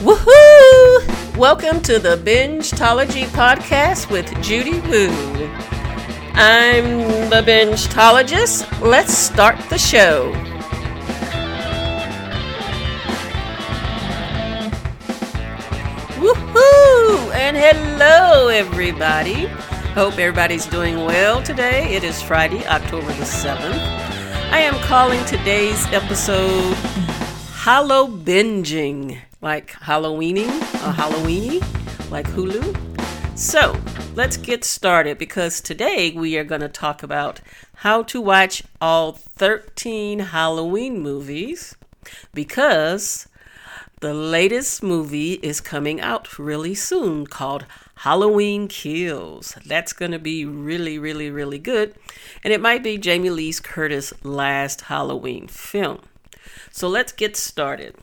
Woohoo! Welcome to the Bingetology podcast with Judy Woo. I'm the Bingetologist. Let's start the show. Woohoo! And hello, everybody. Hope everybody's doing well today. It is Friday, October the 7th. I am calling today's episode Hallow Binging, like Halloweening or Halloweeny, like Hulu. So let's get started because today we are going to talk about how to watch all 13 Halloween movies because the latest movie is coming out really soon called Halloween Kills. That's going to be really, really, really good. And it might be Jamie Lee Curtis' last Halloween film. So let's get started.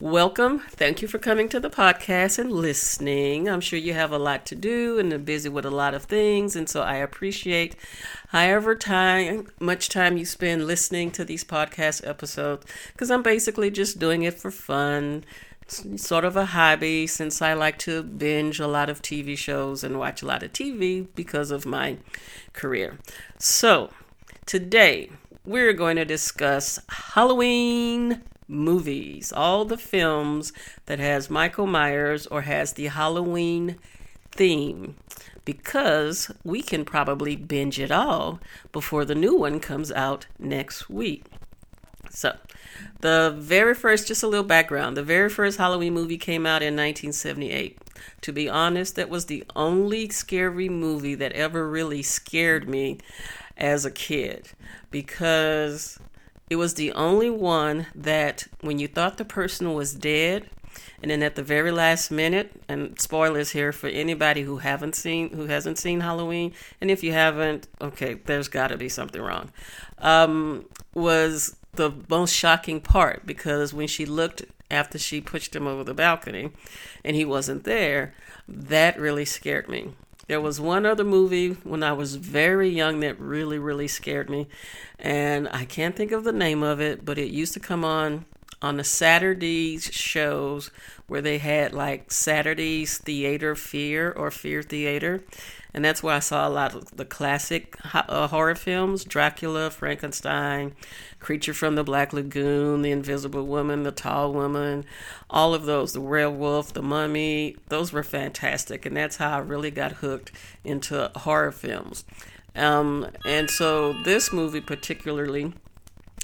Welcome. Thank you for coming to the podcast and listening. I'm sure you have a lot to do and are busy with a lot of things. And so I appreciate however time, much time you spend listening to these podcast episodes because I'm basically just doing it for fun sort of a hobby since I like to binge a lot of TV shows and watch a lot of TV because of my career. So, today we're going to discuss Halloween movies, all the films that has Michael Myers or has the Halloween theme because we can probably binge it all before the new one comes out next week. So, the very first, just a little background, the very first Halloween movie came out in 1978. To be honest, that was the only scary movie that ever really scared me as a kid because it was the only one that when you thought the person was dead, and then at the very last minute, and spoilers here for anybody who haven't seen who hasn't seen Halloween, and if you haven't, okay, there's got to be something wrong. Um, was the most shocking part because when she looked after she pushed him over the balcony and he wasn't there, that really scared me. There was one other movie when I was very young that really, really scared me, and I can't think of the name of it, but it used to come on on the Saturdays shows where they had like Saturday's Theater Fear or Fear Theater. And that's where I saw a lot of the classic uh, horror films Dracula, Frankenstein, Creature from the Black Lagoon, The Invisible Woman, The Tall Woman, all of those, The Werewolf, The Mummy. Those were fantastic. And that's how I really got hooked into horror films. Um, and so this movie, particularly,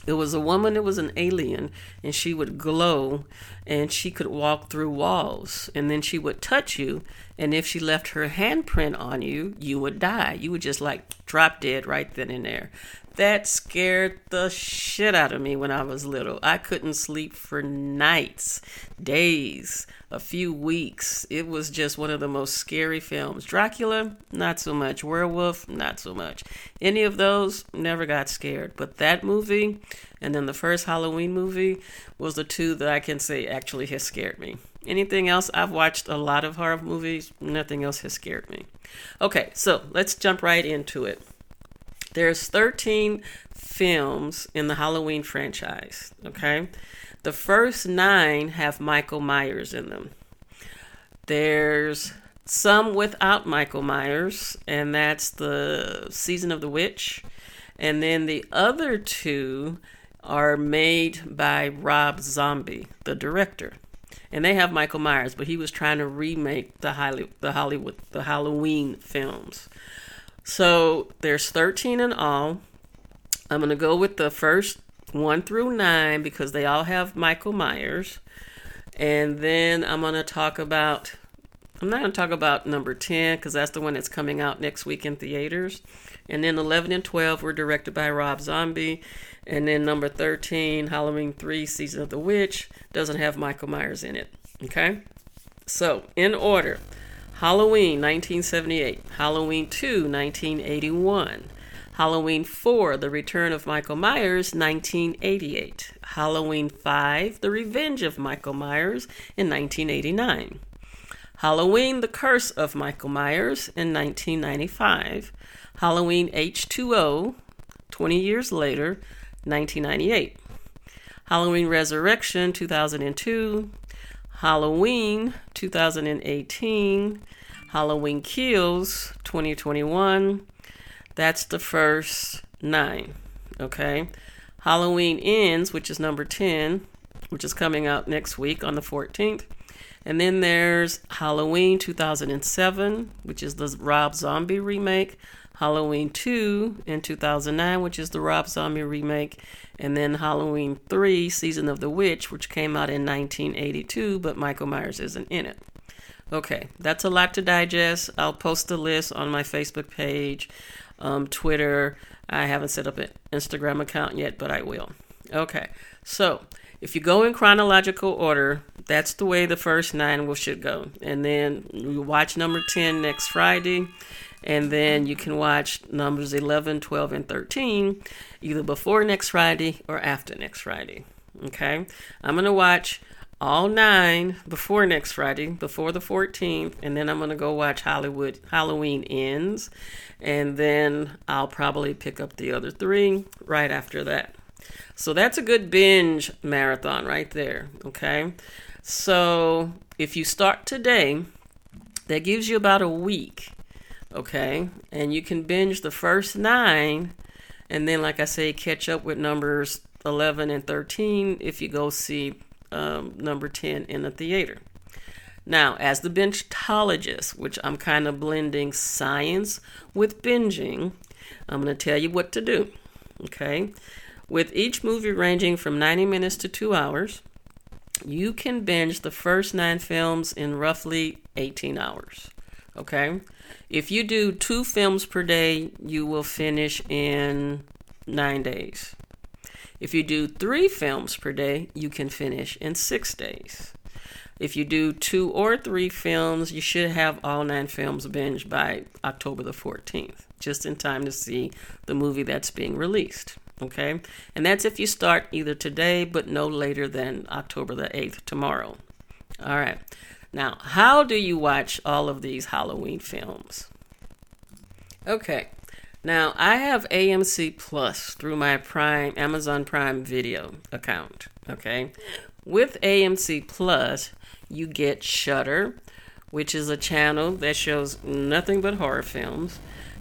it was a woman it was an alien and she would glow and she could walk through walls and then she would touch you and if she left her handprint on you you would die you would just like drop dead right then and there that scared the shit out of me when I was little. I couldn't sleep for nights, days, a few weeks. It was just one of the most scary films. Dracula, not so much. Werewolf, not so much. Any of those, never got scared. But that movie and then the first Halloween movie was the two that I can say actually has scared me. Anything else? I've watched a lot of horror movies. Nothing else has scared me. Okay, so let's jump right into it. There's 13 films in the Halloween franchise, okay? The first 9 have Michael Myers in them. There's some without Michael Myers, and that's the Season of the Witch. And then the other two are made by Rob Zombie, the director. And they have Michael Myers, but he was trying to remake the Hollywood, the Hollywood, the Halloween films. So there's 13 in all. I'm going to go with the first one through nine because they all have Michael Myers. And then I'm going to talk about, I'm not going to talk about number 10 because that's the one that's coming out next week in theaters. And then 11 and 12 were directed by Rob Zombie. And then number 13, Halloween 3, Season of the Witch, doesn't have Michael Myers in it. Okay? So, in order Halloween 1978, Halloween 2 1981, Halloween 4 The Return of Michael Myers 1988, Halloween 5 The Revenge of Michael Myers in 1989, Halloween The Curse of Michael Myers in 1995, Halloween H2O 20 years later 1998, Halloween Resurrection 2002, Halloween 2018, Halloween Kills 2021. That's the first nine. Okay. Halloween Ends, which is number 10, which is coming out next week on the 14th. And then there's Halloween 2007, which is the Rob Zombie remake. Halloween 2 in 2009, which is the Rob Zombie remake. And then Halloween 3, Season of the Witch, which came out in 1982, but Michael Myers isn't in it. Okay, that's a lot to digest. I'll post the list on my Facebook page, um, Twitter. I haven't set up an Instagram account yet, but I will. Okay, so if you go in chronological order, that's the way the first nine will should go. And then you watch number 10 next Friday. And then you can watch numbers 11, 12, and 13 either before next Friday or after next Friday. Okay? I'm going to watch all nine before next Friday, before the 14th, and then I'm going to go watch Hollywood Halloween Ends, and then I'll probably pick up the other three right after that. So that's a good binge marathon right there, okay? So if you start today, that gives you about a week, okay? And you can binge the first nine, and then, like I say, catch up with numbers 11 and 13 if you go see um, number 10 in the theater. Now, as the bingetologist, which I'm kind of blending science with binging, I'm going to tell you what to do. Okay? With each movie ranging from 90 minutes to two hours, you can binge the first nine films in roughly 18 hours. Okay? If you do two films per day, you will finish in nine days. If you do three films per day, you can finish in six days. If you do two or three films, you should have all nine films binged by October the 14th, just in time to see the movie that's being released. Okay? And that's if you start either today, but no later than October the 8th, tomorrow. All right. Now, how do you watch all of these Halloween films? Okay. Now, I have AMC Plus through my Prime Amazon Prime Video account, okay? With AMC Plus, you get Shudder, which is a channel that shows nothing but horror films.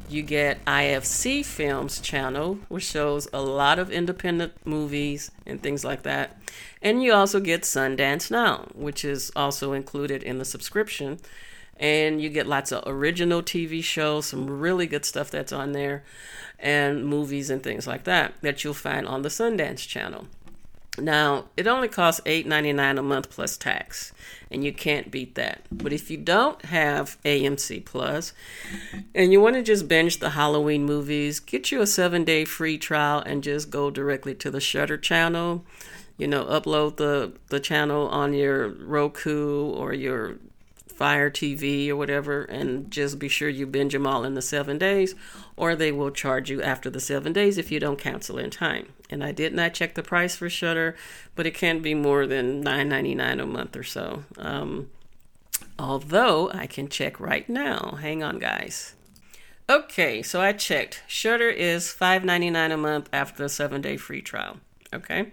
You get IFC Films channel, which shows a lot of independent movies and things like that. And you also get Sundance Now, which is also included in the subscription and you get lots of original TV shows, some really good stuff that's on there, and movies and things like that that you'll find on the Sundance channel. Now, it only costs $8.99 a month plus tax, and you can't beat that. But if you don't have AMC Plus and you want to just binge the Halloween movies, get you a seven day free trial and just go directly to the Shudder channel. You know, upload the, the channel on your Roku or your Fire TV or whatever, and just be sure you binge them all in the seven days, or they will charge you after the seven days if you don't cancel in time. And I did not check the price for Shudder, but it can't be more than nine ninety nine a month or so. Um, although I can check right now. Hang on, guys. Okay, so I checked. Shudder is $5.99 a month after a seven day free trial. Okay.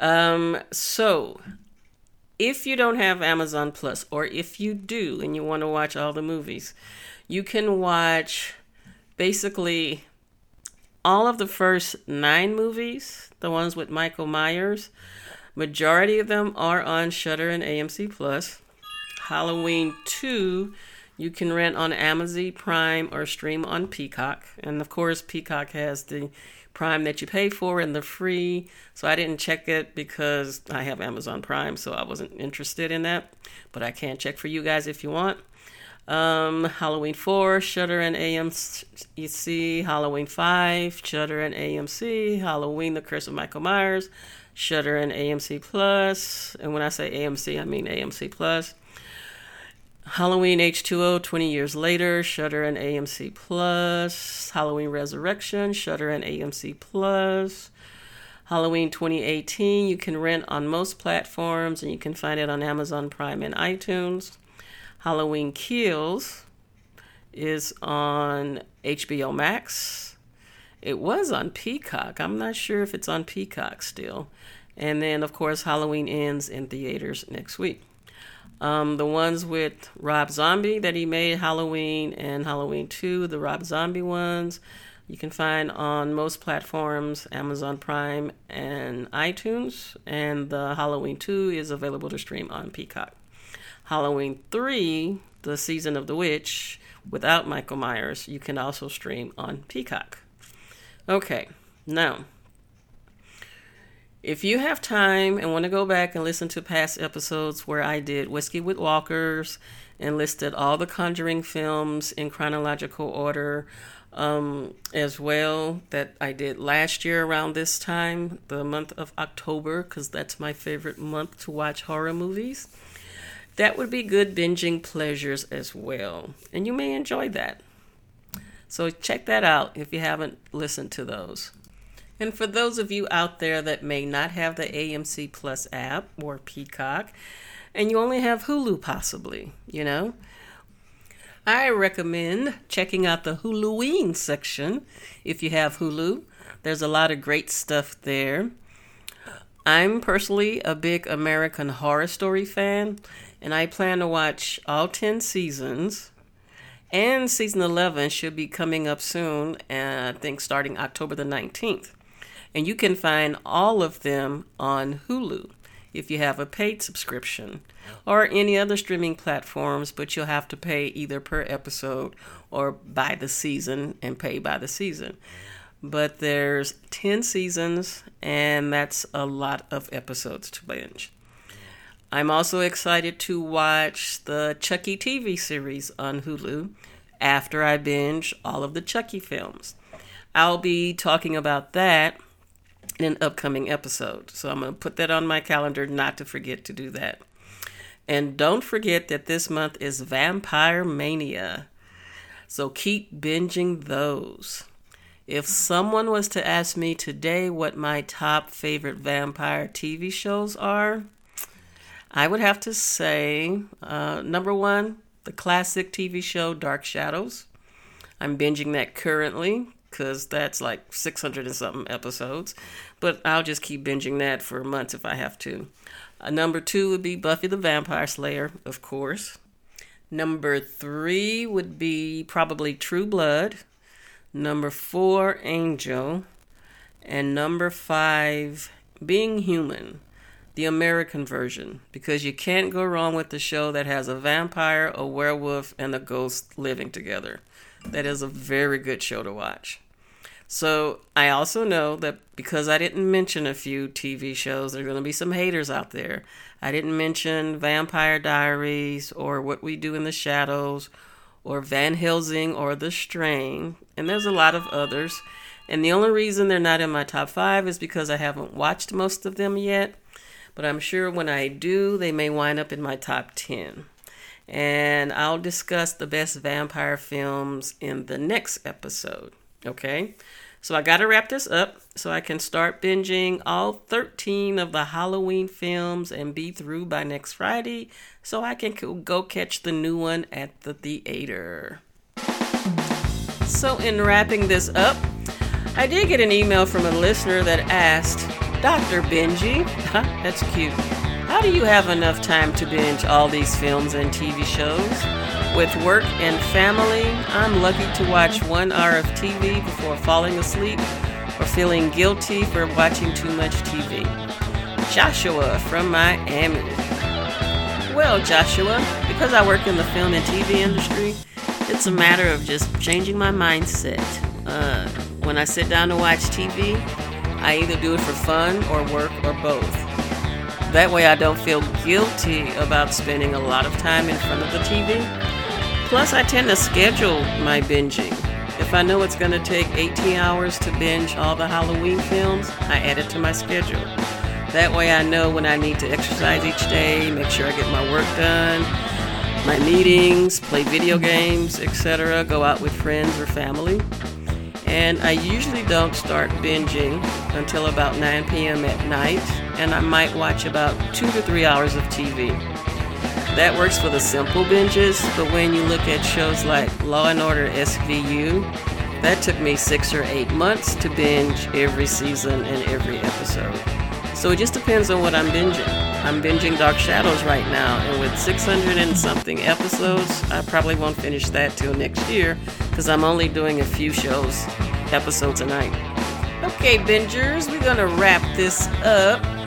Um, so if you don't have Amazon Plus, or if you do and you want to watch all the movies, you can watch basically all of the first nine movies, the ones with Michael Myers. Majority of them are on Shudder and AMC Plus. Halloween 2 you can rent on Amazon Prime or stream on Peacock. And of course, Peacock has the Prime that you pay for and the free. So I didn't check it because I have Amazon Prime, so I wasn't interested in that. But I can check for you guys if you want. Um, Halloween 4, Shudder and AMC, Halloween 5, Shudder and AMC, Halloween, The Curse of Michael Myers, Shudder and AMC Plus. And when I say AMC, I mean AMC Plus. Halloween H2O 20 years later, Shudder and AMC Plus. Halloween Resurrection, Shudder and AMC Plus. Halloween 2018, you can rent on most platforms and you can find it on Amazon Prime and iTunes. Halloween Kills is on HBO Max. It was on Peacock. I'm not sure if it's on Peacock still. And then, of course, Halloween ends in theaters next week. Um, the ones with Rob Zombie that he made Halloween and Halloween 2, the Rob Zombie ones, you can find on most platforms Amazon Prime and iTunes. And the Halloween 2 is available to stream on Peacock. Halloween 3, the season of the witch, without Michael Myers, you can also stream on Peacock. Okay, now if you have time and want to go back and listen to past episodes where I did Whiskey with Walkers and listed all the Conjuring films in chronological order um, as well that I did last year around this time, the month of October, because that's my favorite month to watch horror movies. That would be good binging pleasures as well, and you may enjoy that. So check that out if you haven't listened to those. And for those of you out there that may not have the AMC Plus app or Peacock, and you only have Hulu possibly, you know, I recommend checking out the Huluween section if you have Hulu. There's a lot of great stuff there. I'm personally a big American Horror Story fan, and I plan to watch all 10 seasons. And season 11 should be coming up soon, I think starting October the 19th. And you can find all of them on Hulu if you have a paid subscription or any other streaming platforms, but you'll have to pay either per episode or by the season and pay by the season. But there's 10 seasons and that's a lot of episodes to binge. I'm also excited to watch the Chucky TV series on Hulu after I binge all of the Chucky films. I'll be talking about that in an upcoming episode. So I'm going to put that on my calendar not to forget to do that. And don't forget that this month is Vampire Mania. So keep binging those. If someone was to ask me today what my top favorite vampire TV shows are, I would have to say uh, number one, the classic TV show Dark Shadows. I'm binging that currently because that's like 600 and something episodes. But I'll just keep binging that for months if I have to. Uh, number two would be Buffy the Vampire Slayer, of course. Number three would be probably True Blood. Number four, Angel. And number five, Being Human, the American version, because you can't go wrong with the show that has a vampire, a werewolf, and a ghost living together. That is a very good show to watch. So I also know that because I didn't mention a few TV shows, there are going to be some haters out there. I didn't mention Vampire Diaries or What We Do in the Shadows or Van Helsing or The Strain, and there's a lot of others. And the only reason they're not in my top five is because I haven't watched most of them yet. But I'm sure when I do, they may wind up in my top 10 and I'll discuss the best vampire films in the next episode. Okay, so I got to wrap this up so I can start binging all 13 of the Halloween films and be through by next Friday so I can go catch the new one at the theater. So, in wrapping this up, I did get an email from a listener that asked, Dr. Benji, that's cute. How do you have enough time to binge all these films and TV shows? With work and family, I'm lucky to watch one hour of TV before falling asleep or feeling guilty for watching too much TV. Joshua from Miami. Well, Joshua, because I work in the film and TV industry, it's a matter of just changing my mindset. Uh, when I sit down to watch TV, I either do it for fun or work or both. That way, I don't feel guilty about spending a lot of time in front of the TV. Plus, I tend to schedule my binging. If I know it's going to take 18 hours to binge all the Halloween films, I add it to my schedule. That way, I know when I need to exercise each day, make sure I get my work done, my meetings, play video games, etc., go out with friends or family. And I usually don't start binging until about 9 p.m. at night, and I might watch about two to three hours of TV. That works for the simple binges, but when you look at shows like Law and Order SVU, that took me six or eight months to binge every season and every episode. So it just depends on what I'm binging. I'm binging Dark Shadows right now, and with 600 and something episodes, I probably won't finish that till next year because I'm only doing a few shows, episodes a night. Okay, bingers, we're gonna wrap this up.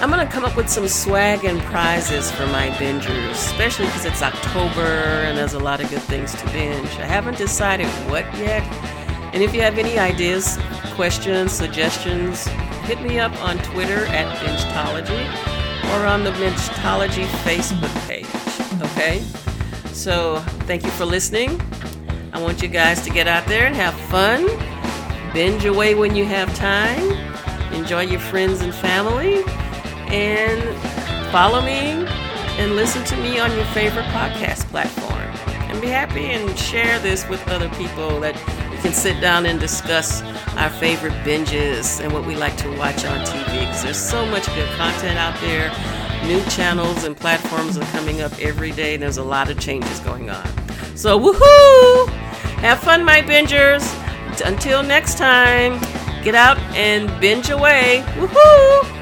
I'm gonna come up with some swag and prizes for my bingers, especially because it's October and there's a lot of good things to binge. I haven't decided what yet, and if you have any ideas, questions, suggestions, hit me up on Twitter at Bingetology or on the Bingetology Facebook page. Okay? So, thank you for listening. I want you guys to get out there and have fun. Binge away when you have time. Enjoy your friends and family and follow me and listen to me on your favorite podcast platform. And be happy and share this with other people that we can sit down and discuss our favorite binges and what we like to watch on TV. Because there's so much good content out there. New channels and platforms are coming up every day, and there's a lot of changes going on. So, woohoo! Have fun, my bingers. Until next time, get out and binge away. Woohoo!